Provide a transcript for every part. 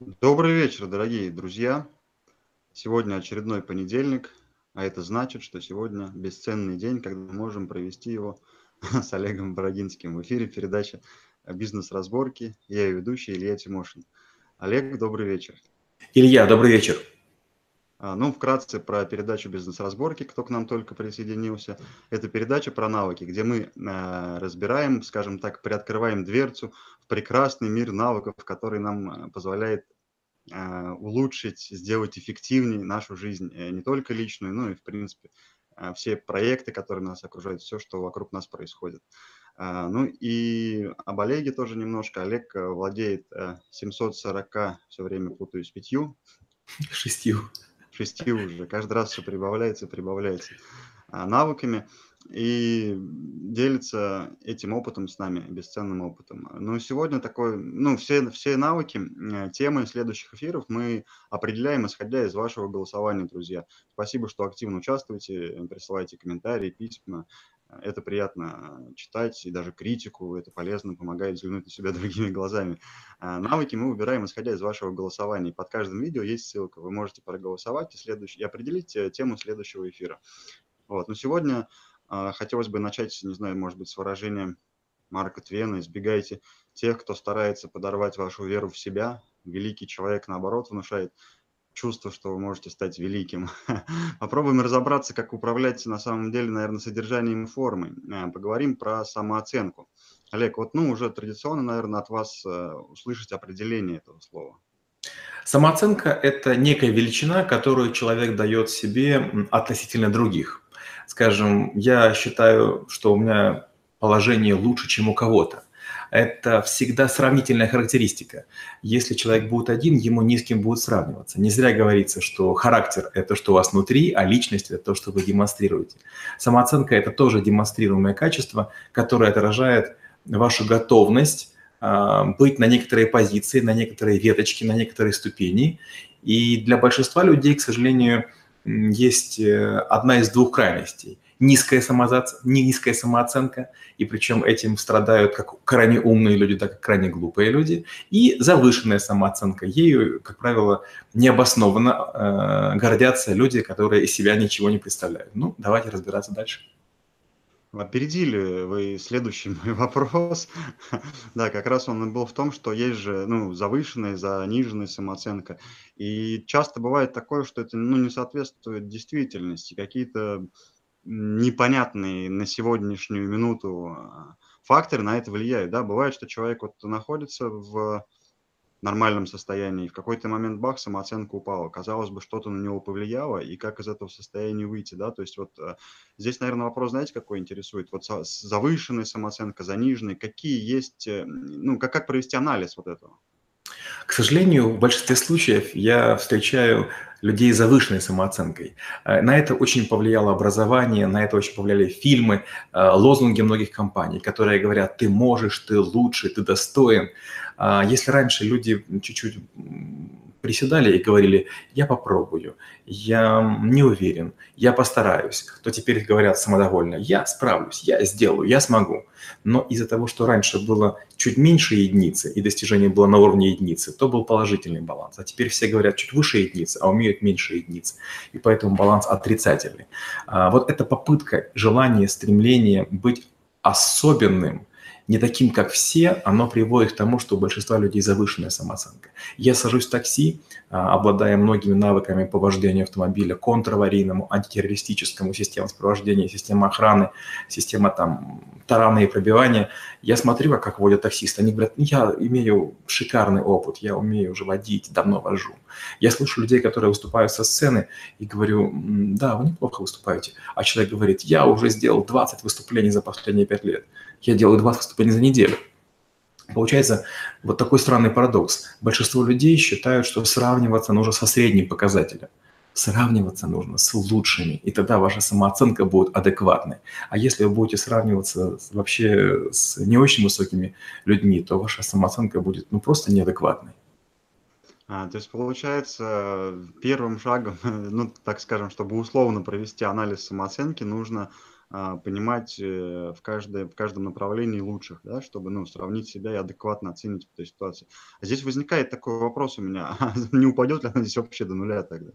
Добрый вечер, дорогие друзья. Сегодня очередной понедельник, а это значит, что сегодня бесценный день, когда мы можем провести его с Олегом Бородинским. В эфире передача «Бизнес-разборки». Я ее ведущий Илья Тимошин. Олег, добрый вечер. Илья, добрый вечер. А, ну, вкратце про передачу «Бизнес-разборки», кто к нам только присоединился. Это передача про навыки, где мы э, разбираем, скажем так, приоткрываем дверцу в прекрасный мир навыков, который нам э, позволяет э, улучшить, сделать эффективнее нашу жизнь, не только личную, но и, в принципе, все проекты, которые нас окружают, все, что вокруг нас происходит. Ну и об Олеге тоже немножко. Олег владеет 740, все время путаюсь, пятью. Шестью шести уже. Каждый раз все прибавляется и прибавляется а, навыками и делится этим опытом с нами, бесценным опытом. Но сегодня такой, ну, все, все навыки, темы следующих эфиров мы определяем, исходя из вашего голосования, друзья. Спасибо, что активно участвуете, присылайте комментарии, письма. Это приятно читать, и даже критику, это полезно, помогает взглянуть на себя другими глазами. А, навыки мы выбираем, исходя из вашего голосования. Под каждым видео есть ссылка, вы можете проголосовать и, следующий, и определить э, тему следующего эфира. Вот. Но сегодня а, хотелось бы начать, не знаю, может быть, с выражения Марка Твена «Избегайте тех, кто старается подорвать вашу веру в себя». Великий человек, наоборот, внушает чувство, что вы можете стать великим. Попробуем разобраться, как управлять на самом деле, наверное, содержанием и формой. Э, поговорим про самооценку. Олег, вот ну уже традиционно, наверное, от вас э, услышать определение этого слова. Самооценка – это некая величина, которую человек дает себе относительно других. Скажем, я считаю, что у меня положение лучше, чем у кого-то это всегда сравнительная характеристика. Если человек будет один, ему ни с кем будет сравниваться. Не зря говорится, что характер – это что у вас внутри, а личность – это то, что вы демонстрируете. Самооценка – это тоже демонстрируемое качество, которое отражает вашу готовность а, быть на некоторые позиции, на некоторые веточки, на некоторые ступени. И для большинства людей, к сожалению, есть э, одна из двух крайностей – низкая, самооценка, низкая самооценка, и причем этим страдают как крайне умные люди, так и крайне глупые люди, и завышенная самооценка. Ею, как правило, необоснованно э, гордятся люди, которые из себя ничего не представляют. Ну, давайте разбираться дальше. Опередили вы следующий мой вопрос. да, как раз он был в том, что есть же ну, завышенная, заниженная самооценка. И часто бывает такое, что это ну, не соответствует действительности. Какие-то непонятные на сегодняшнюю минуту а, факторы на это влияют. Да, бывает, что человек вот находится в нормальном состоянии, в какой-то момент бах, самооценка упала. Казалось бы, что-то на него повлияло, и как из этого состояния выйти, да, то есть вот а, здесь, наверное, вопрос, знаете, какой интересует? Вот завышенная самооценка, заниженная, какие есть, э, ну, как, как провести анализ вот этого? К сожалению, в большинстве случаев я встречаю людей с завышенной самооценкой. Э, на это очень повлияло образование, на это очень повлияли фильмы, э, лозунги многих компаний, которые говорят, ты можешь, ты лучше, ты достоин. А если раньше люди чуть-чуть приседали и говорили, я попробую, я не уверен, я постараюсь, то теперь говорят самодовольно, я справлюсь, я сделаю, я смогу. Но из-за того, что раньше было чуть меньше единицы и достижение было на уровне единицы, то был положительный баланс. А теперь все говорят чуть выше единицы, а умеют меньше единиц. И поэтому баланс отрицательный. А вот эта попытка, желание, стремление быть особенным – не таким, как все, оно приводит к тому, что у большинства людей завышенная самооценка. Я сажусь в такси, а, обладая многими навыками по вождению автомобиля, контраварийному, антитеррористическому, система сопровождения, система охраны, система там таранные пробивания. Я смотрю, как водят таксисты. Они говорят, я имею шикарный опыт, я умею уже водить, давно вожу. Я слышу людей, которые выступают со сцены, и говорю, да, вы неплохо выступаете. А человек говорит, я уже сделал 20 выступлений за последние 5 лет я делаю 20 выступлений за неделю. Получается вот такой странный парадокс. Большинство людей считают, что сравниваться нужно со средним показателем. Сравниваться нужно с лучшими, и тогда ваша самооценка будет адекватной. А если вы будете сравниваться вообще с не очень высокими людьми, то ваша самооценка будет ну, просто неадекватной. А, то есть получается, первым шагом, ну, так скажем, чтобы условно провести анализ самооценки, нужно понимать э, в, каждой, в каждом направлении лучших, да, чтобы ну, сравнить себя и адекватно оценить эту ситуацию. А здесь возникает такой вопрос у меня, а не упадет ли она здесь вообще до нуля тогда?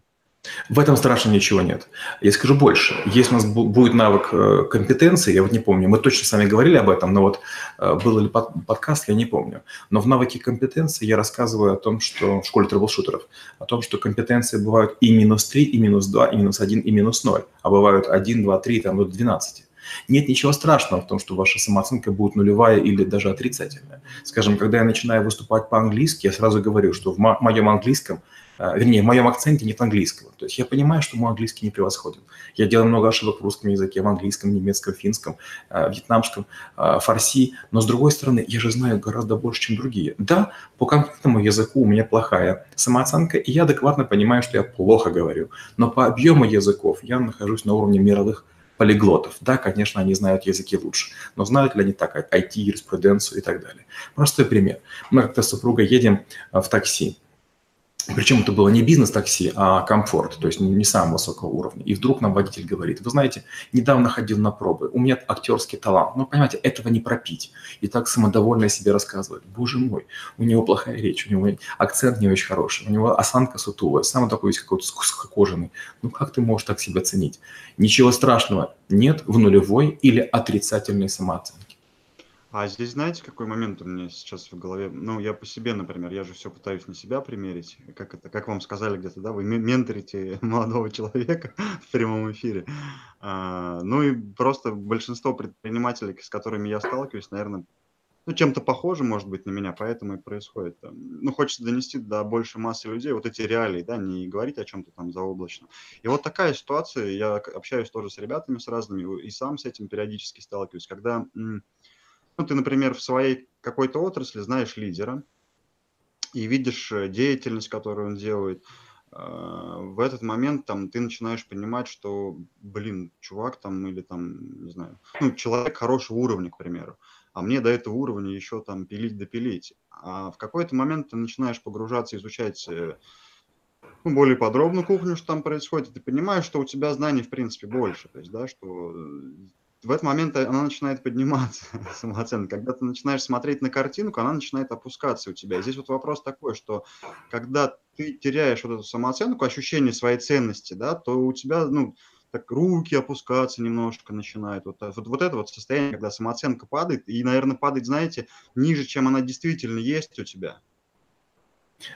В этом страшно ничего нет. Я скажу больше. Если у нас будет навык э, компетенции, я вот не помню, мы точно с вами говорили об этом, но вот э, был ли подкаст, я не помню. Но в навыке компетенции я рассказываю о том, что в школе трэблшутеров, о том, что компетенции бывают и минус 3, и минус 2, и минус 1, и минус 0, а бывают 1, 2, 3, там, до 12. Нет ничего страшного в том, что ваша самооценка будет нулевая или даже отрицательная. Скажем, когда я начинаю выступать по-английски, я сразу говорю, что в моем английском вернее, в моем акценте нет английского. То есть я понимаю, что мой английский не превосходен. Я делаю много ошибок в русском языке, в английском, немецком, финском, а, вьетнамском, а, фарси. Но с другой стороны, я же знаю гораздо больше, чем другие. Да, по конкретному языку у меня плохая самооценка, и я адекватно понимаю, что я плохо говорю. Но по объему языков я нахожусь на уровне мировых полиглотов. Да, конечно, они знают языки лучше, но знают ли они так IT, юриспруденцию и так далее. Простой пример. Мы как-то с супругой едем в такси, причем это было не бизнес-такси, а комфорт, то есть не самого высокого уровня. И вдруг нам водитель говорит, вы знаете, недавно ходил на пробы, у меня актерский талант. Но, понимаете, этого не пропить. И так самодовольно себе рассказывает. Боже мой, у него плохая речь, у него акцент не очень хороший, у него осанка сутулая, сам такой весь какой-то кожаный. Ну как ты можешь так себя ценить? Ничего страшного нет в нулевой или отрицательной самооценке. А здесь знаете, какой момент у меня сейчас в голове? Ну, я по себе, например, я же все пытаюсь на себя примерить. Как это, как вам сказали где-то, да, вы менторите молодого человека в прямом эфире. А, ну и просто большинство предпринимателей, с которыми я сталкиваюсь, наверное, ну, чем-то похоже, может быть, на меня, поэтому и происходит. Ну, хочется донести до большей массы людей вот эти реалии, да, не говорить о чем-то там заоблачном. И вот такая ситуация, я общаюсь тоже с ребятами, с разными, и сам с этим периодически сталкиваюсь, когда ты, например, в своей какой-то отрасли знаешь лидера и видишь э, деятельность, которую он делает. А, в этот момент там ты начинаешь понимать, что, блин, чувак там или там, не знаю, ну, человек хорошего уровня, к примеру, а мне до этого уровня еще там пилить допилить. А в какой-то момент ты начинаешь погружаться, изучать э, ну, более подробно кухню, что там происходит, и ты понимаешь, что у тебя знаний, в принципе, больше. То есть, да, что э, в этот момент она начинает подниматься, самооценка. Когда ты начинаешь смотреть на картинку, она начинает опускаться у тебя. И здесь вот вопрос такой, что когда ты теряешь вот эту самооценку, ощущение своей ценности, да, то у тебя, ну, так руки опускаться немножко начинают. Вот, вот, вот это вот состояние, когда самооценка падает, и, наверное, падает, знаете, ниже, чем она действительно есть у тебя.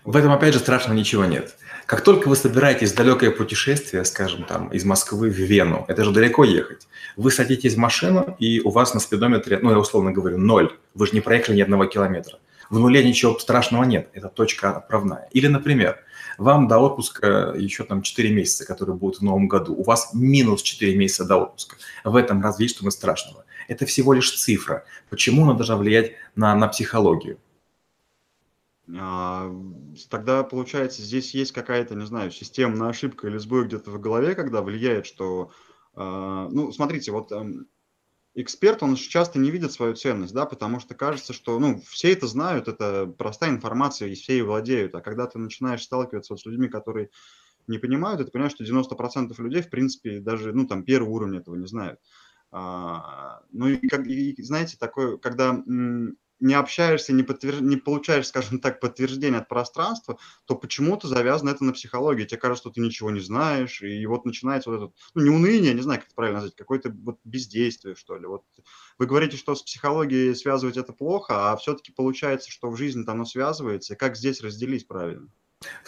В этом, опять же, страшного ничего нет. Как только вы собираетесь в далекое путешествие, скажем, там, из Москвы в Вену, это же далеко ехать, вы садитесь в машину, и у вас на спидометре, ну, я условно говорю, ноль. Вы же не проехали ни одного километра. В нуле ничего страшного нет, это точка отправная. Или, например, вам до отпуска еще там 4 месяца, которые будут в новом году. У вас минус 4 месяца до отпуска. В этом разве есть что-то страшного? Это всего лишь цифра. Почему она должна влиять на, на психологию? А, тогда, получается, здесь есть какая-то, не знаю, системная ошибка или сбой где-то в голове, когда влияет, что... А, ну, смотрите, вот эм, эксперт, он часто не видит свою ценность, да, потому что кажется, что, ну, все это знают, это простая информация, и все ее владеют. А когда ты начинаешь сталкиваться вот с людьми, которые не понимают, ты понимаешь, что 90% людей, в принципе, даже, ну, там, первый уровень этого не знают. А, ну, и, как, и знаете, такое, когда не общаешься, не, подтвер... не получаешь, скажем так, подтверждение от пространства, то почему-то завязано это на психологии. Тебе кажется, что ты ничего не знаешь, и вот начинается вот этот, ну, не уныние, не знаю, как это правильно назвать, какое-то вот бездействие, что ли. Вот вы говорите, что с психологией связывать это плохо, а все-таки получается, что в жизни-то оно связывается. Как здесь разделить правильно?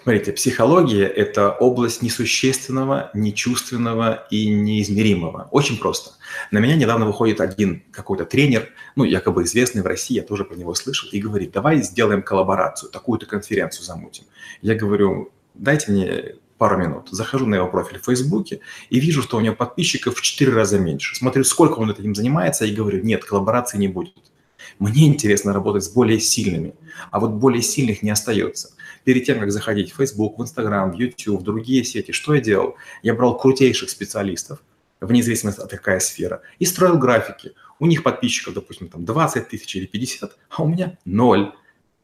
Смотрите, психология – это область несущественного, нечувственного и неизмеримого. Очень просто. На меня недавно выходит один какой-то тренер, ну, якобы известный в России, я тоже про него слышал, и говорит, давай сделаем коллаборацию, такую-то конференцию замутим. Я говорю, дайте мне пару минут. Захожу на его профиль в Фейсбуке и вижу, что у него подписчиков в 4 раза меньше. Смотрю, сколько он этим занимается, и говорю, нет, коллаборации не будет. Мне интересно работать с более сильными, а вот более сильных не остается перед тем, как заходить в Facebook, в Instagram, в YouTube, в другие сети, что я делал? Я брал крутейших специалистов, вне зависимости от какая сфера, и строил графики. У них подписчиков, допустим, там 20 тысяч или 50, а у меня ноль.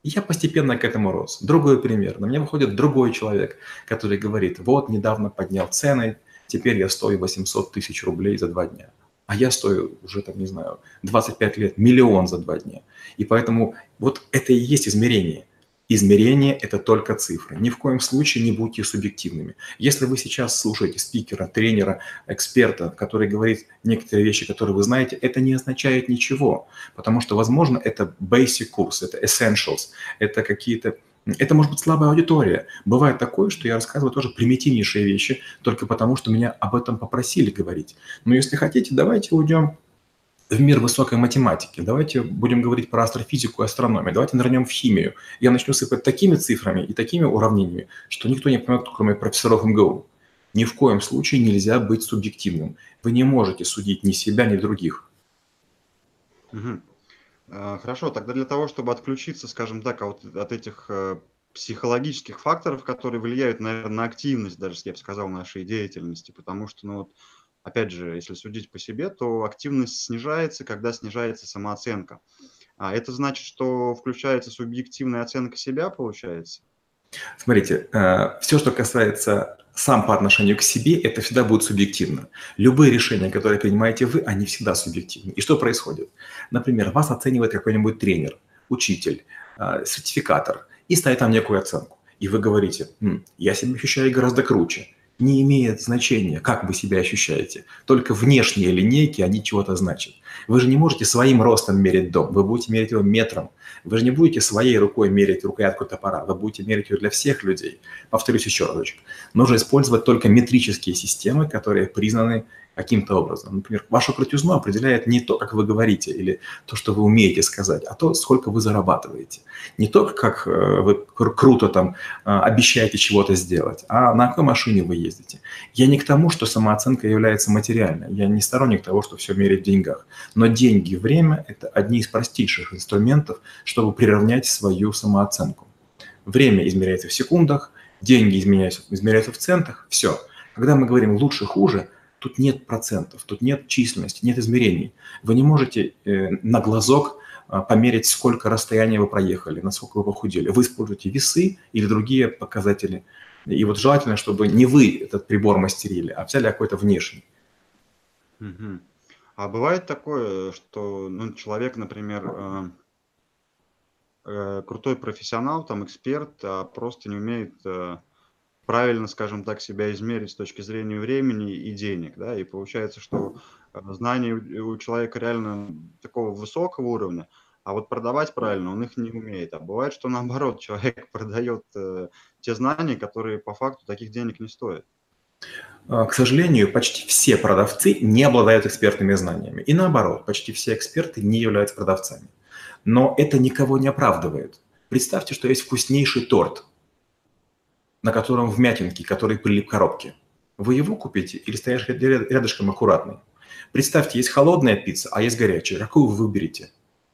И я постепенно к этому рос. Другой пример. На меня выходит другой человек, который говорит, вот, недавно поднял цены, теперь я стою 800 тысяч рублей за два дня. А я стою уже, там, не знаю, 25 лет, миллион за два дня. И поэтому вот это и есть измерение. Измерение – это только цифры. Ни в коем случае не будьте субъективными. Если вы сейчас слушаете спикера, тренера, эксперта, который говорит некоторые вещи, которые вы знаете, это не означает ничего. Потому что, возможно, это basic курс, это essentials, это какие-то это может быть слабая аудитория. Бывает такое, что я рассказываю тоже примитивнейшие вещи, только потому что меня об этом попросили говорить. Но если хотите, давайте уйдем в мир высокой математики. Давайте будем говорить про астрофизику и астрономию. Давайте нырнем в химию. Я начну сыпать такими цифрами и такими уравнениями, что никто не поймет, кроме профессоров МГУ. Ни в коем случае нельзя быть субъективным. Вы не можете судить ни себя, ни других. Угу. Хорошо, тогда для того, чтобы отключиться, скажем так, от, от этих э, психологических факторов, которые влияют, наверное, на активность, даже, я бы сказал, нашей деятельности, потому что, ну вот, опять же, если судить по себе, то активность снижается, когда снижается самооценка. А это значит, что включается субъективная оценка себя, получается? Смотрите, э, все, что касается сам по отношению к себе, это всегда будет субъективно. Любые решения, которые принимаете вы, они всегда субъективны. И что происходит? Например, вас оценивает какой-нибудь тренер, учитель, э, сертификатор и ставит там некую оценку. И вы говорите, М, я себя ощущаю гораздо круче не имеет значения, как вы себя ощущаете. Только внешние линейки, они чего-то значат. Вы же не можете своим ростом мерить дом, вы будете мерить его метром. Вы же не будете своей рукой мерить рукоятку топора, вы будете мерить ее для всех людей. Повторюсь еще разочек. Нужно использовать только метрические системы, которые признаны каким-то образом. Например, вашу крутизну определяет не то, как вы говорите или то, что вы умеете сказать, а то, сколько вы зарабатываете. Не то, как э, вы круто там э, обещаете чего-то сделать, а на какой машине вы ездите. Я не к тому, что самооценка является материальной. Я не сторонник того, что все мерить в деньгах. Но деньги время – это одни из простейших инструментов, чтобы приравнять свою самооценку. Время измеряется в секундах, деньги измеряются, измеряются в центах, все. Когда мы говорим лучше-хуже – Тут нет процентов, тут нет численности, нет измерений. Вы не можете э, на глазок э, померить, сколько расстояния вы проехали, насколько вы похудели. Вы используете весы или другие показатели. И вот желательно, чтобы не вы этот прибор мастерили, а взяли какой-то внешний. Угу. А бывает такое, что ну, человек, например, э, э, крутой профессионал, там эксперт, а просто не умеет э, правильно, скажем так, себя измерить с точки зрения времени и денег, да, и получается, что э, знания у человека реально такого высокого уровня, а вот продавать правильно он их не умеет. А бывает, что наоборот, человек продает э, те знания, которые по факту таких денег не стоят. А, к сожалению, почти все продавцы не обладают экспертными знаниями. И наоборот, почти все эксперты не являются продавцами. Но это никого не оправдывает. Представьте, что есть вкуснейший торт – на котором вмятинки, который прилип к коробке. Вы его купите или стоишь рядышком аккуратный? Представьте, есть холодная пицца, а есть горячая. Какую вы выберете?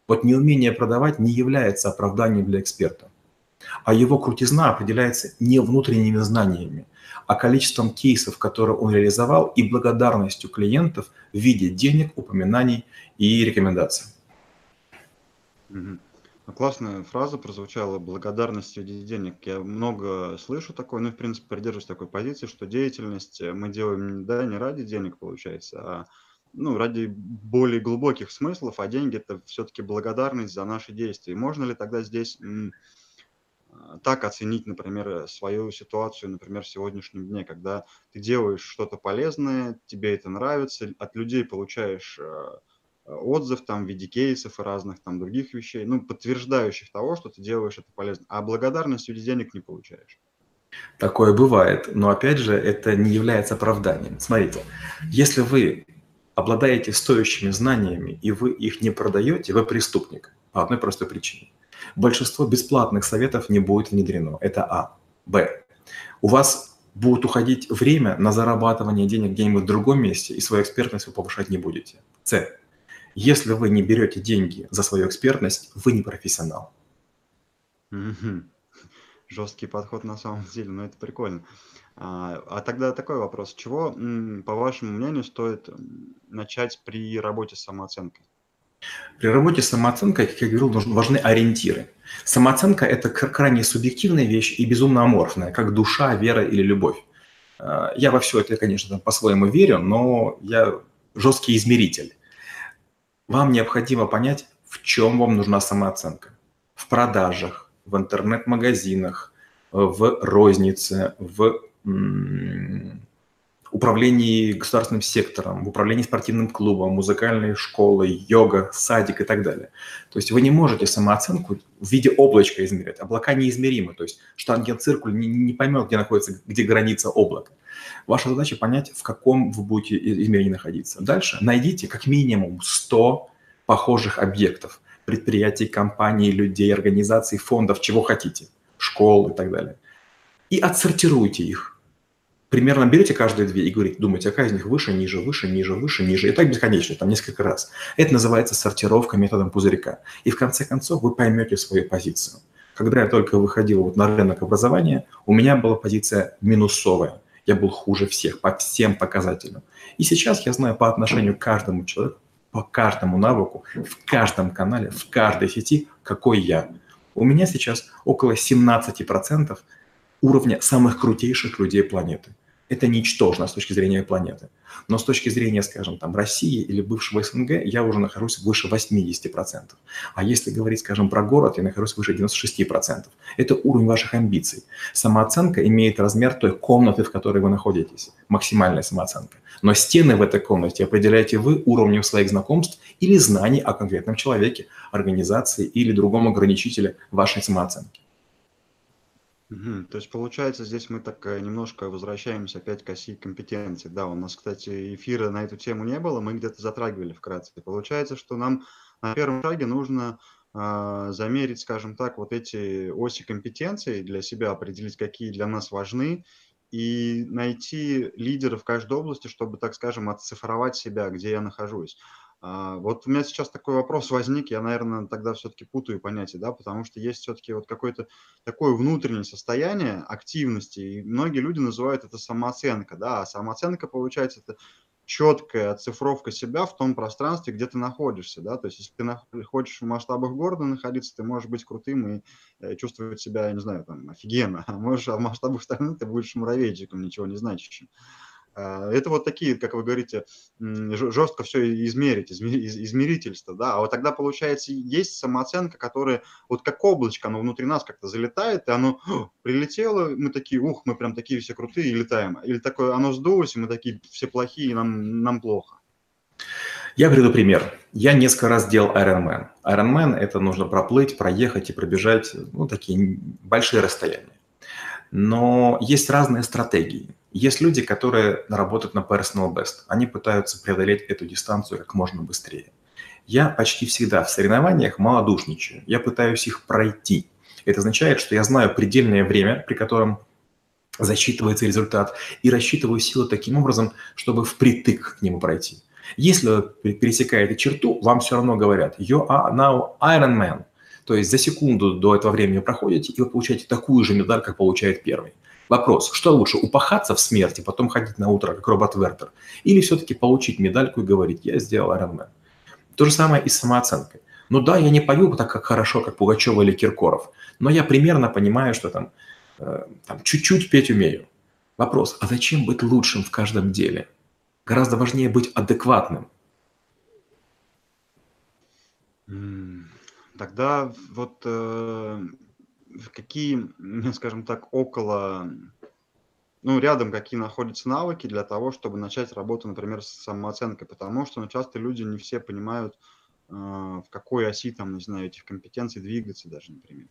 Вот неумение продавать не является оправданием для эксперта. А его крутизна определяется не внутренними знаниями, а количеством кейсов, которые он реализовал, и благодарностью клиентов в виде денег, упоминаний и рекомендаций. Mm-hmm. Классная фраза прозвучала «благодарность ради денег». Я много слышу такой, ну, в принципе, придерживаюсь такой позиции, что деятельность э, мы делаем, да, не ради денег, получается, а ну, ради более глубоких смыслов, а деньги – это все-таки благодарность за наши действия. можно ли тогда здесь а, так оценить, например, свою ситуацию, например, в сегодняшнем дне, когда ты делаешь что-то полезное, тебе это нравится, от людей получаешь а, отзыв там в виде кейсов и разных там других вещей, ну, подтверждающих того, что ты делаешь это полезно, а благодарность в виде денег не получаешь. Такое бывает, но опять же это не является оправданием. Смотрите, если вы обладаете стоящими знаниями и вы их не продаете, вы преступник по одной простой причине. Большинство бесплатных советов не будет внедрено. Это А. Б. У вас будет уходить время на зарабатывание денег где-нибудь в другом месте, и свою экспертность вы повышать не будете. С. Если вы не берете деньги за свою экспертность, вы не профессионал. Жесткий подход на самом деле, но это прикольно. А, а тогда такой вопрос. Чего, по вашему мнению, стоит начать при работе с самооценкой? При работе с самооценкой, как я говорил, важны ориентиры. Самооценка – это крайне субъективная вещь и безумно аморфная, как душа, вера или любовь. А, я во все это, конечно, по-своему верю, но я жесткий измеритель. Вам необходимо понять, в чем вам нужна самооценка. В продажах, в интернет-магазинах, в рознице, в управлении государственным сектором, в управлении спортивным клубом, музыкальной школой, йога, садик и так далее. То есть вы не можете самооценку в виде облачка измерять. Облака неизмеримы. То есть штангенциркуль не, не поймет, где находится, где граница облака. Ваша задача понять, в каком вы будете измерении находиться. Дальше найдите как минимум 100 похожих объектов, предприятий, компаний, людей, организаций, фондов, чего хотите, школ и так далее. И отсортируйте их примерно берете каждые две и говорите, думаете, какая из них выше, ниже, выше, ниже, выше, ниже, и так бесконечно, там несколько раз. Это называется сортировка методом пузырька. И в конце концов вы поймете свою позицию. Когда я только выходил вот на рынок образования, у меня была позиция минусовая. Я был хуже всех по всем показателям. И сейчас я знаю по отношению к каждому человеку, по каждому навыку, в каждом канале, в каждой сети, какой я. У меня сейчас около 17% уровня самых крутейших людей планеты это ничтожно с точки зрения планеты. Но с точки зрения, скажем, там, России или бывшего СНГ, я уже нахожусь выше 80%. А если говорить, скажем, про город, я нахожусь выше 96%. Это уровень ваших амбиций. Самооценка имеет размер той комнаты, в которой вы находитесь. Максимальная самооценка. Но стены в этой комнате определяете вы уровнем своих знакомств или знаний о конкретном человеке, организации или другом ограничителе вашей самооценки. Мгм. То есть, получается, здесь мы так э, немножко возвращаемся опять к оси компетенций. Да, у нас, кстати, эфира на эту тему не было, мы где-то затрагивали вкратце. Получается, что нам на первом шаге нужно а, замерить, скажем так, вот эти оси компетенций для себя, определить, какие для нас важны, и найти лидера в каждой области, чтобы, так скажем, отцифровать себя, где я нахожусь. А, вот у меня сейчас такой вопрос возник, я, наверное, тогда все-таки путаю понятия, да, потому что есть все-таки вот какое-то такое внутреннее состояние активности, и многие люди называют это самооценка, да, а самооценка, получается, это четкая оцифровка себя в том пространстве, где ты находишься, да, то есть если ты хочешь в масштабах города находиться, ты можешь быть крутым и э, чувствовать себя, я не знаю, там, офигенно, а можешь а в масштабах страны ты будешь муравейчиком, ничего не значащим. А, это вот такие, как вы говорите, жестко все измерить, измерительство, да, а вот тогда, получается, есть самооценка, которая вот как облачко, оно внутри нас как-то залетает, и оно прилетело, мы такие, ух, мы прям такие все крутые и летаем. Или такое, оно сдулось, и мы такие все плохие, и нам, нам плохо. Я приведу пример. Я несколько раз делал Ironman. Ironman – это нужно проплыть, проехать и пробежать, ну, такие большие расстояния. Но есть разные стратегии. Есть люди, которые работают на personal best. Они пытаются преодолеть эту дистанцию как можно быстрее. Я почти всегда в соревнованиях малодушничаю. Я пытаюсь их пройти. Это означает, что я знаю предельное время, при котором засчитывается результат, и рассчитываю силы таким образом, чтобы впритык к нему пройти. Если вы пересекаете черту, вам все равно говорят «You are now Iron Man». То есть за секунду до этого времени проходите, и вы получаете такую же медаль, как получает первый. Вопрос, что лучше, упахаться в смерти, потом ходить на утро, как робот Вертер, или все-таки получить медальку и говорить, я сделал Ironman. То же самое и с самооценкой. Ну да, я не пою так как хорошо, как Пугачева или Киркоров, но я примерно понимаю, что там, э, там чуть-чуть петь умею. Вопрос, а зачем быть лучшим в каждом деле? Гораздо важнее быть адекватным. Тогда вот э, какие, скажем так, около, ну, рядом какие находятся навыки для того, чтобы начать работу, например, с самооценкой, потому что ну, часто люди не все понимают, э, в какой оси, там, не знаю, этих компетенций двигаться даже, например.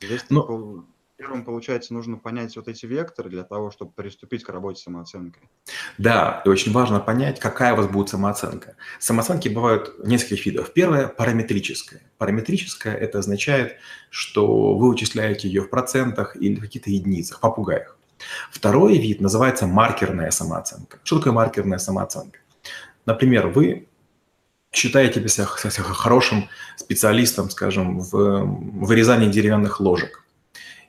Здесь ну, первым, получается, нужно понять вот эти векторы для того, чтобы приступить к работе с самооценкой. Да, и очень важно понять, какая у вас будет самооценка. Самооценки бывают нескольких видов. Первое – параметрическая. Параметрическая – это означает, что вы вычисляете ее в процентах или в каких-то единицах, попугаях. Второй вид называется маркерная самооценка. Что такое маркерная самооценка? Например, вы считаете себя хорошим специалистом, скажем, в вырезании деревянных ложек.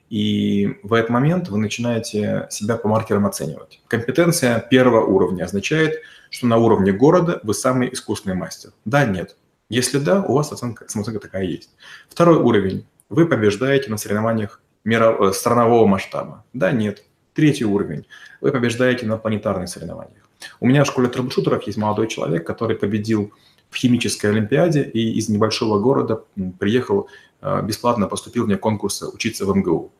И в этот момент вы начинаете себя по маркерам оценивать. Компетенция первого уровня означает, что на уровне города вы самый искусный мастер. Да, нет. Если да, у вас оценка, самооценка такая есть. Второй уровень. Вы побеждаете на соревнованиях мира, э, странового масштаба. Да, нет. Третий уровень. Вы побеждаете на планетарных соревнованиях. У меня в школе трэблшутеров есть молодой человек, который победил в химической олимпиаде и из небольшого города приехал бесплатно, поступил вне конкурса учиться в МГУ.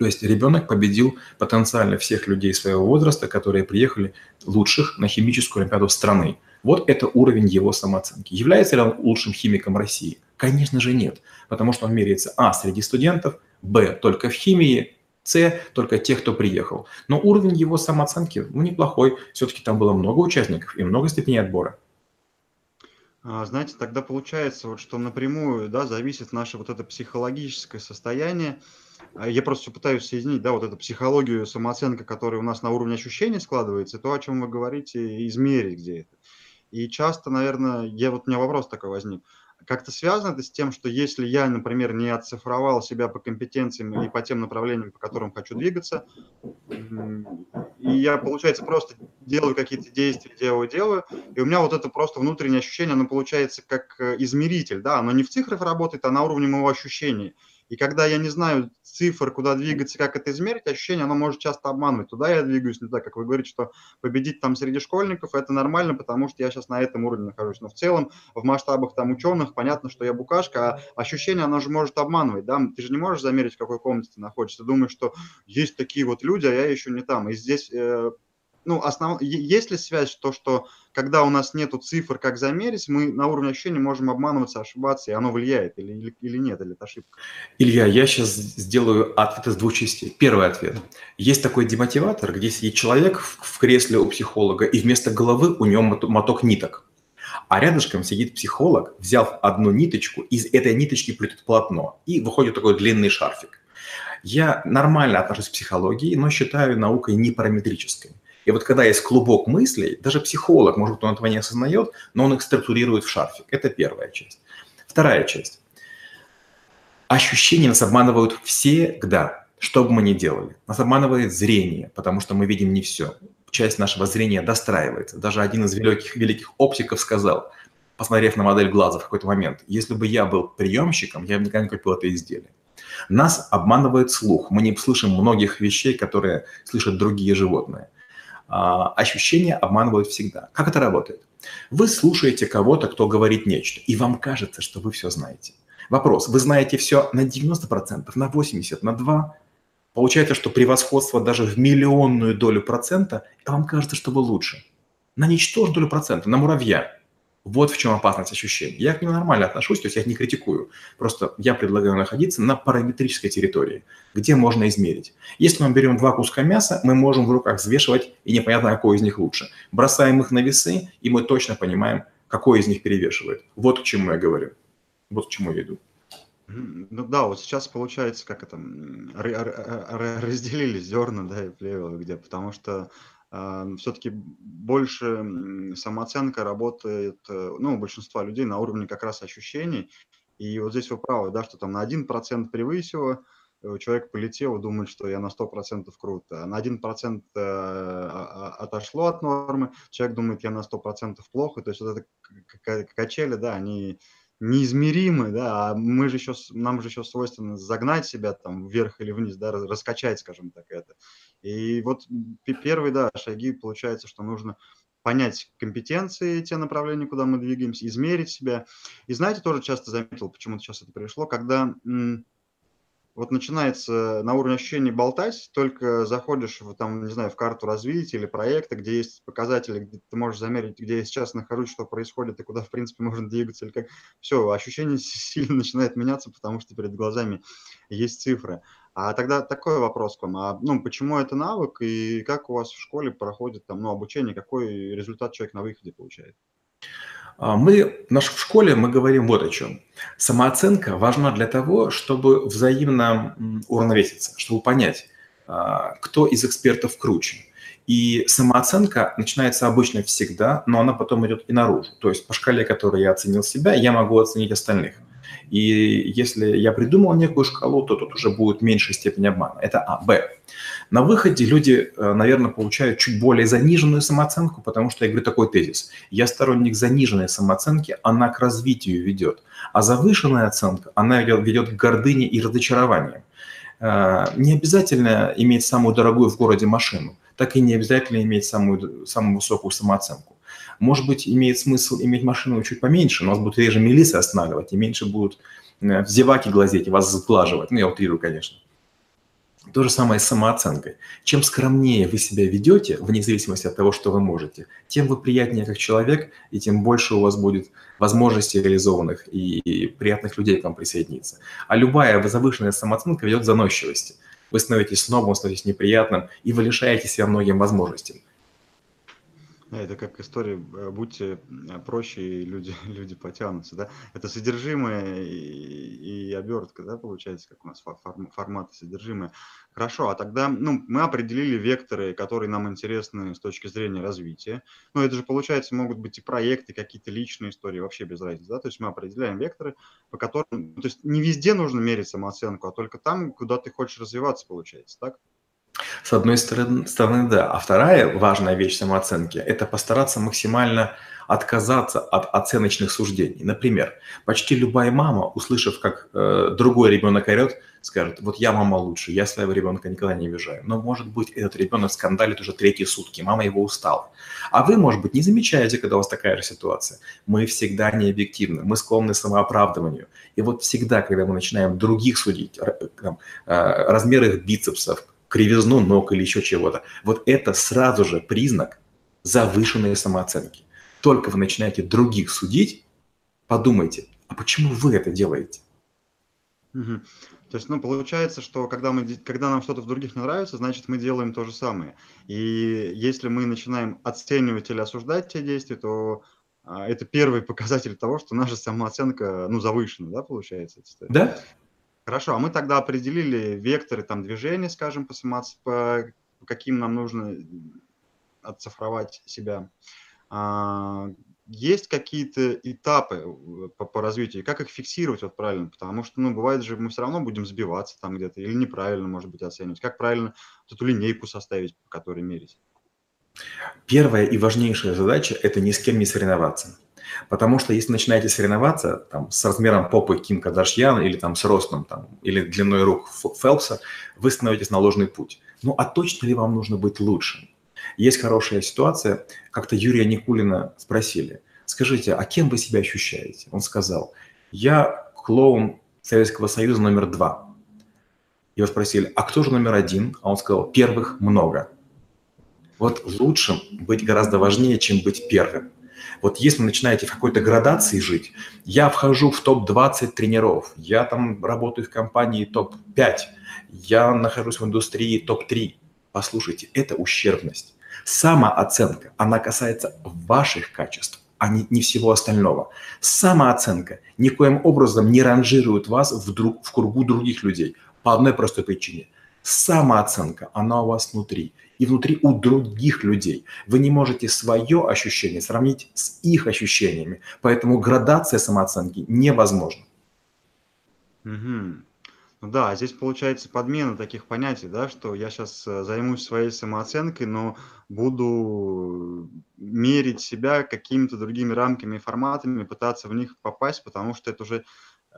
То есть ребенок победил потенциально всех людей своего возраста, которые приехали лучших на химическую олимпиаду страны. Вот это уровень его самооценки. Является ли он лучшим химиком России? Конечно же нет, потому что он меряется а. среди студентов, б. только в химии, с. только тех, кто приехал. Но уровень его самооценки ну, неплохой. Все-таки там было много участников и много степеней отбора. А, знаете, тогда получается, вот, что напрямую да, зависит наше вот это психологическое состояние. А, я просто пытаюсь соединить, да, вот эту психологию, самооценка, которая у нас на уровне ощущений складывается, то, о чем вы говорите, измерить где это. И часто, наверное, я вот у меня вопрос такой возник. Как-то связано это с тем, что если я, например, не оцифровал себя по компетенциям и по тем направлениям, по которым хочу двигаться, и я, получается, просто делаю какие-то действия, делаю, делаю, и у меня вот это просто внутреннее ощущение, оно получается как э, измеритель, да, оно не в цифрах работает, а на уровне моего ощущения. И когда я не знаю цифр, куда двигаться, как это измерить, ощущение, оно может часто обманывать. Туда я двигаюсь не так, как вы говорите, что победить там среди школьников, это нормально, потому что я сейчас на этом уровне нахожусь. Но в целом, в масштабах там ученых, понятно, что я букашка, а ощущение, оно же может обманывать, да, ты же не можешь замерить, в какой комнате ты находишься. Ты думаешь, что есть такие вот люди, а я еще не там. И здесь э, ну, основ... есть ли связь, то, что когда у нас нету цифр, как замерить, мы на уровне ощущений можем обманываться, ошибаться, и оно влияет или, или, или нет, или это ошибка? Илья, я сейчас сделаю ответ из двух частей. Первый ответ. Есть такой демотиватор, где сидит человек в кресле у психолога, и вместо головы у него моток ниток. А рядышком сидит психолог, взяв одну ниточку, из этой ниточки плетет полотно, и выходит такой длинный шарфик. Я нормально отношусь к психологии, но считаю наукой непараметрической. И вот когда есть клубок мыслей, даже психолог, может быть, он этого не осознает, но он их структурирует в шарфик. Это первая часть. Вторая часть. Ощущения нас обманывают всегда, что бы мы ни делали. Нас обманывает зрение, потому что мы видим не все. Часть нашего зрения достраивается. Даже один из великих, великих оптиков сказал, посмотрев на модель глаза в какой-то момент, если бы я был приемщиком, я бы никогда не купил это изделие. Нас обманывает слух. Мы не слышим многих вещей, которые слышат другие животные. А, ощущения обманывают всегда. Как это работает? Вы слушаете кого-то, кто говорит нечто, и вам кажется, что вы все знаете. Вопрос, вы знаете все на 90%, на 80%, на 2%? Получается, что превосходство даже в миллионную долю процента, и вам кажется, что вы лучше. На ничтожную долю процента, на муравья. Вот в чем опасность ощущений. Я к ним нормально отношусь, то есть я их не критикую. Просто я предлагаю находиться на параметрической территории, где можно измерить. Если мы берем два куска мяса, мы можем в руках взвешивать, и непонятно, какой из них лучше. Бросаем их на весы, и мы точно понимаем, какой из них перевешивает. Вот к чему я говорю. Вот к чему я иду. Ну да, вот сейчас получается, как это, разделили зерна, да, и плевел где, потому что все-таки больше самооценка работает, э, ну, у большинства людей на уровне как раз ощущений. И вот здесь вы правы, да, что там на 1% превысило, э, человек полетел думает, что я на 100% круто. А на 1% э, а, а, отошло от нормы, человек думает, я на 100% плохо. То есть вот это качели, да, они неизмеримы, да, а мы же еще, нам же еще свойственно загнать себя там вверх или вниз, да, раскачать, скажем так, это. И вот первые, да, шаги, получается, что нужно понять компетенции, те направления, куда мы двигаемся, измерить себя. И знаете, тоже часто заметил, почему-то сейчас это пришло, когда вот начинается на уровне ощущений болтать, только заходишь в, там, не знаю, в карту развития или проекта, где есть показатели, где ты можешь замерить, где я сейчас нахожусь, что происходит и куда, в принципе, можно двигаться, или как. Все, ощущение сильно начинает меняться, потому что перед глазами есть цифры. А тогда такой вопрос к вам. А, ну, почему это навык и как у вас в школе проходит там, ну, обучение, какой результат человек на выходе получает? А, мы в нашей школе мы говорим вот о чем. Самооценка важна для того, чтобы взаимно уравновеситься, чтобы понять, а, кто из экспертов круче. И самооценка начинается обычно всегда, но она потом идет и наружу. То есть по шкале, которой я оценил себя, я могу оценить остальных. И если я придумал некую шкалу, то тут уже будет меньшая степень обмана. Это А. Б. На выходе люди, э, наверное, получают чуть более заниженную самооценку, потому что я говорю такой тезис. Я сторонник заниженной самооценки, она к развитию ведет. А завышенная оценка, она ведет к гордыне и разочарованию. Э, не обязательно иметь самую дорогую в городе машину. так и не обязательно иметь самую, самую высокую самооценку. Может быть, имеет смысл иметь машину чуть поменьше, но вас будут реже милиции останавливать, и меньше будут э, зеваки глазеть и вас сглаживать. Ну, я утрирую, конечно. То же самое с самооценкой. Чем скромнее вы себя ведете, вне зависимости от того, что вы можете, тем вы приятнее как человек, и тем больше у вас будет возможностей реализованных и приятных людей к вам присоединиться. А любая завышенная самооценка ведет к заносчивости. Вы становитесь новым, становитесь неприятным, и вы лишаете себя многим возможностям. Это как история, э, будьте э, проще, и люди, люди потянутся, да? Это содержимое и, и обертка, да, получается, как у нас форм, формат и содержимое. Хорошо, а тогда, ну, мы определили векторы, которые нам интересны с точки зрения развития. Ну, это же, получается, могут быть и проекты, какие-то личные истории, вообще без разницы, да? То есть мы определяем векторы, по которым, то есть не везде нужно мерить самооценку, а только там, куда ты хочешь развиваться, получается, так? С одной стороны, да. А вторая важная вещь самооценки – это постараться максимально отказаться от оценочных суждений. Например, почти любая мама, услышав, как э, другой ребенок орет, скажет, вот я мама лучше, я своего ребенка никогда не обижаю. Но, может быть, этот ребенок скандалит уже третьи сутки, мама его устала. А вы, может быть, не замечаете, когда у вас такая же ситуация. Мы всегда не объективны, мы склонны к самооправдыванию. И вот всегда, когда мы начинаем других судить, там, э, размер их бицепсов, кривизну ног или еще чего-то. Вот это сразу же признак завышенной самооценки. Только вы начинаете других судить, подумайте, а почему вы это делаете? Угу. То есть, ну, получается, что когда, мы, когда нам что-то в других не нравится, значит, мы делаем то же самое. И если мы начинаем оценивать или осуждать те действия, то а, это первый показатель того, что наша самооценка, ну, завышена, да, получается? Да, Хорошо, а мы тогда определили векторы там движения, скажем, по, самоц... по каким нам нужно отцифровать себя. А, есть какие-то этапы э, по, по развитию, как их фиксировать вот правильно, потому что, ну, бывает же, мы все равно будем сбиваться там где-то или неправильно, может быть, оценивать. Как правильно эту линейку составить, по которой мерить? Первая и важнейшая задача – это ни с кем не соревноваться. Потому что если начинаете соревноваться там, с размером попы Ким Кардашьян или там, с ростом там, или длиной рук Фелпса, вы становитесь на ложный путь. Ну а точно ли вам нужно быть лучшим? Есть хорошая ситуация. Как-то Юрия Никулина спросили, скажите, а кем вы себя ощущаете? Он сказал, я клоун Советского Союза номер два. Его спросили, а кто же номер один? А он сказал, первых много. Вот лучшим быть гораздо важнее, чем быть первым. Вот если вы начинаете в какой-то градации жить, я вхожу в топ-20 тренеров, я там работаю в компании топ-5, я нахожусь в индустрии топ-3. Послушайте, это ущербность. Самооценка, она касается ваших качеств, а не, не всего остального. Самооценка никоим образом не ранжирует вас в, друг, в кругу других людей по одной простой причине. Самооценка, она у вас внутри и внутри у других людей. Вы не можете свое ощущение сравнить с их ощущениями, поэтому градация самооценки невозможна. Угу. Ну да, здесь получается подмена таких понятий, да, что я сейчас э, займусь своей самооценкой, но буду мерить себя какими-то другими рамками и форматами, пытаться в них попасть, потому что это уже,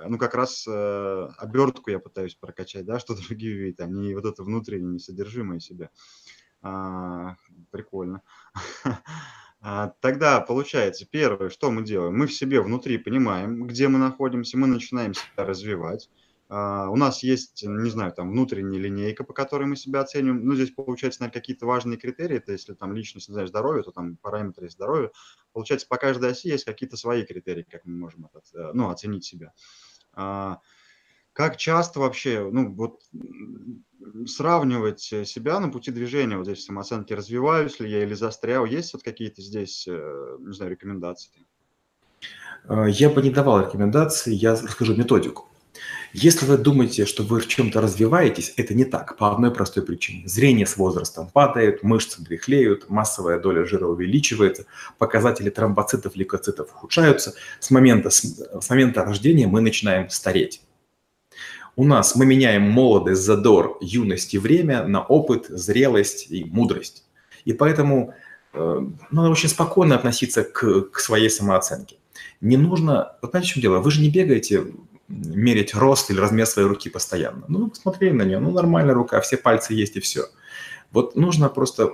ну, как раз э, обертку я пытаюсь прокачать, да, что другие видят, а не вот это внутреннее содержимое себя. А, прикольно. А, тогда получается, первое, что мы делаем? Мы в себе внутри понимаем, где мы находимся, мы начинаем себя развивать. А, у нас есть, не знаю, там внутренняя линейка, по которой мы себя оцениваем. Ну, здесь получается, наверное, какие-то важные критерии. Это если там личность, не знаю, здоровье, то там параметры здоровья. Получается, по каждой оси есть какие-то свои критерии, как мы можем это, ну, оценить себя. Как часто вообще, ну, вот сравнивать э, себя на пути движения, вот здесь самооценки, развиваюсь ли я или застрял, есть вот какие-то здесь, э, не знаю, рекомендации? Э, я бы не давал рекомендации, я расскажу методику. Если вы думаете, что вы в чем-то развиваетесь, это не так, по одной простой причине. Зрение с возрастом падает, мышцы дряхлеют, массовая доля жира увеличивается, показатели тромбоцитов, лейкоцитов ухудшаются. С момента, с момента рождения мы начинаем стареть. У нас мы меняем молодость, задор, юность и время на опыт, зрелость и мудрость. И поэтому э, надо очень спокойно относиться к, к своей самооценке. Не нужно, вот знаете, в чем дело, вы же не бегаете мерить рост или размер своей руки постоянно. Ну, посмотрели на нее, ну, нормальная рука, все пальцы есть и все. Вот нужно просто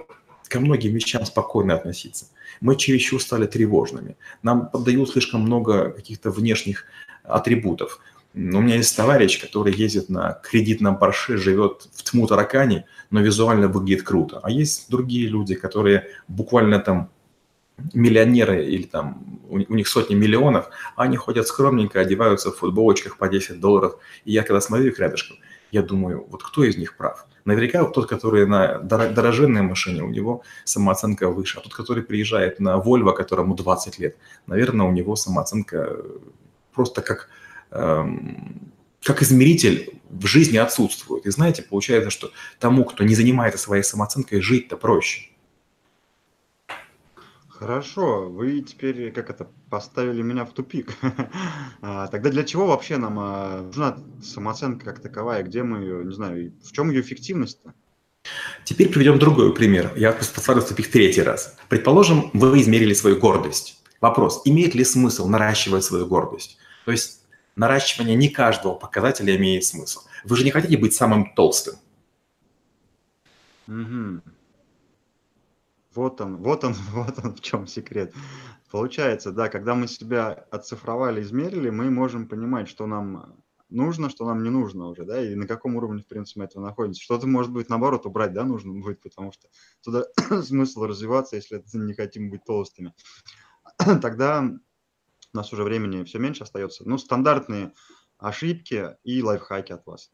ко многим вещам спокойно относиться. Мы чересчур стали тревожными. Нам поддают слишком много каких-то внешних атрибутов. У меня есть товарищ, который ездит на кредитном Порше, живет в тьму таракани, но визуально выглядит круто. А есть другие люди, которые буквально там миллионеры или там у, них сотни миллионов, они ходят скромненько, одеваются в футболочках по 10 долларов. И я когда смотрю их рядышком, я думаю, вот кто из них прав? Наверняка тот, который на дороженной машине, у него самооценка выше, а тот, который приезжает на Volvo, которому 20 лет, наверное, у него самооценка просто как, эм, как измеритель в жизни отсутствует. И знаете, получается, что тому, кто не занимается своей самооценкой, жить-то проще. Хорошо, вы теперь, как это, поставили меня в тупик. А, тогда для чего вообще нам а, нужна самооценка как таковая? Где мы ее, не знаю, в чем ее эффективность-то? Теперь приведем другой пример. Я поставлю в тупик третий раз. Предположим, вы измерили свою гордость. Вопрос, имеет ли смысл наращивать свою гордость? То есть наращивание не каждого показателя имеет смысл. Вы же не хотите быть самым толстым. Угу. Вот он, вот он, вот он в чем секрет. Получается, да, когда мы себя оцифровали, измерили, мы можем понимать, что нам нужно, что нам не нужно уже, да, и на каком уровне, в принципе, мы этого находимся. Что-то, может быть, наоборот, убрать, да, нужно будет, потому что туда смысл развиваться, если не хотим быть толстыми. Тогда у нас уже времени все меньше остается. Ну, стандартные ошибки и лайфхаки от вас.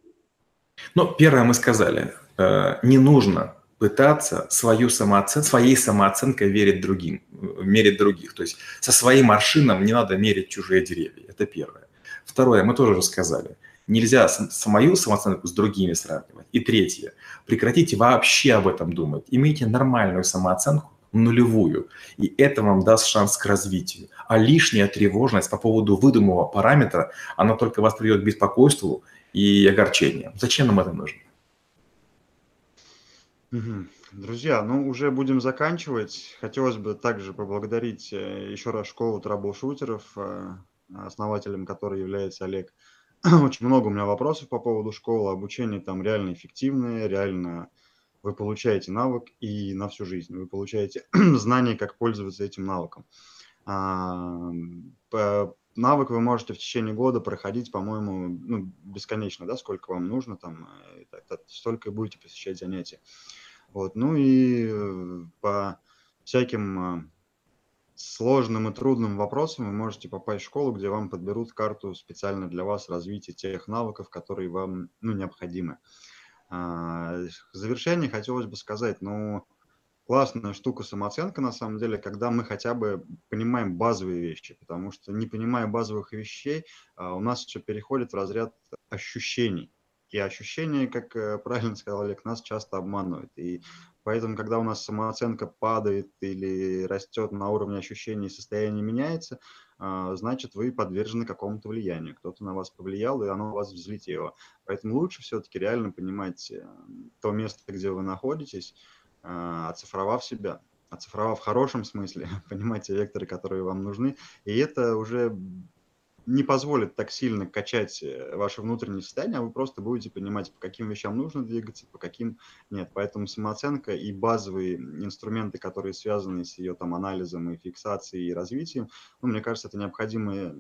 Ну, первое мы сказали, э, не нужно пытаться свою самооцен... своей самооценкой верить другим, мерить других. То есть со своим аршином не надо мерить чужие деревья. Это первое. Второе, мы тоже рассказали. Нельзя свою самооценку с другими сравнивать. И третье, прекратите вообще об этом думать. Имейте нормальную самооценку, нулевую. И это вам даст шанс к развитию. А лишняя тревожность по поводу выдуманного параметра, она только вас приведет к беспокойству и огорчению. Зачем нам это нужно? Друзья, ну уже будем заканчивать. Хотелось бы также поблагодарить э, еще раз школу трэбл-шутеров, э, основателем которой является Олег. Очень много у меня вопросов по поводу школы. Обучение там реально эффективное, реально вы получаете навык и на всю жизнь. Вы получаете знание, как пользоваться этим навыком. А, навык вы можете в течение года проходить, по-моему, ну, бесконечно, да, сколько вам нужно, там, э, столько и будете посещать занятия. Вот. Ну и э, по всяким э, сложным и трудным вопросам вы можете попасть в школу, где вам подберут карту специально для вас развития тех навыков, которые вам ну, необходимы. А, в завершение хотелось бы сказать, ну, классная штука самооценка на самом деле, когда мы хотя бы понимаем базовые вещи, потому что не понимая базовых вещей, а, у нас все переходит в разряд ощущений. И ощущения, как э, правильно сказал Олег, нас часто обманывают. И поэтому, когда у нас самооценка падает или растет на уровне ощущений, состояние меняется, а, значит, вы подвержены какому-то влиянию. Кто-то на вас повлиял, и оно у вас взлетело. Поэтому лучше все-таки реально понимать э, то место, где вы находитесь, а, оцифровав себя, оцифровав в хорошем смысле, понимать те векторы, которые вам нужны. И это уже не позволит так сильно качать э, ваше внутреннее состояние, а вы просто будете понимать, по каким вещам нужно двигаться, по каким нет. Поэтому самооценка и базовые инструменты, которые связаны с ее там анализом и фиксацией и развитием, ну, мне кажется, это необходимые,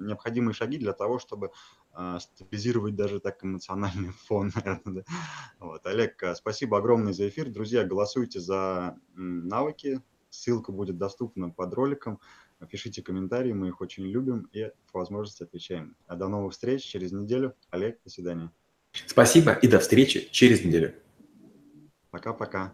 необходимые шаги для того, чтобы э, стабилизировать даже так эмоциональный фон, наверное. Да? Вот. Олег, э, спасибо огромное за эфир. Друзья, голосуйте за навыки. Ссылка будет доступна под роликом. Пишите комментарии, мы их очень любим и по возможности отвечаем. А до новых встреч через неделю. Олег, до свидания. Спасибо и до встречи через неделю. Пока-пока.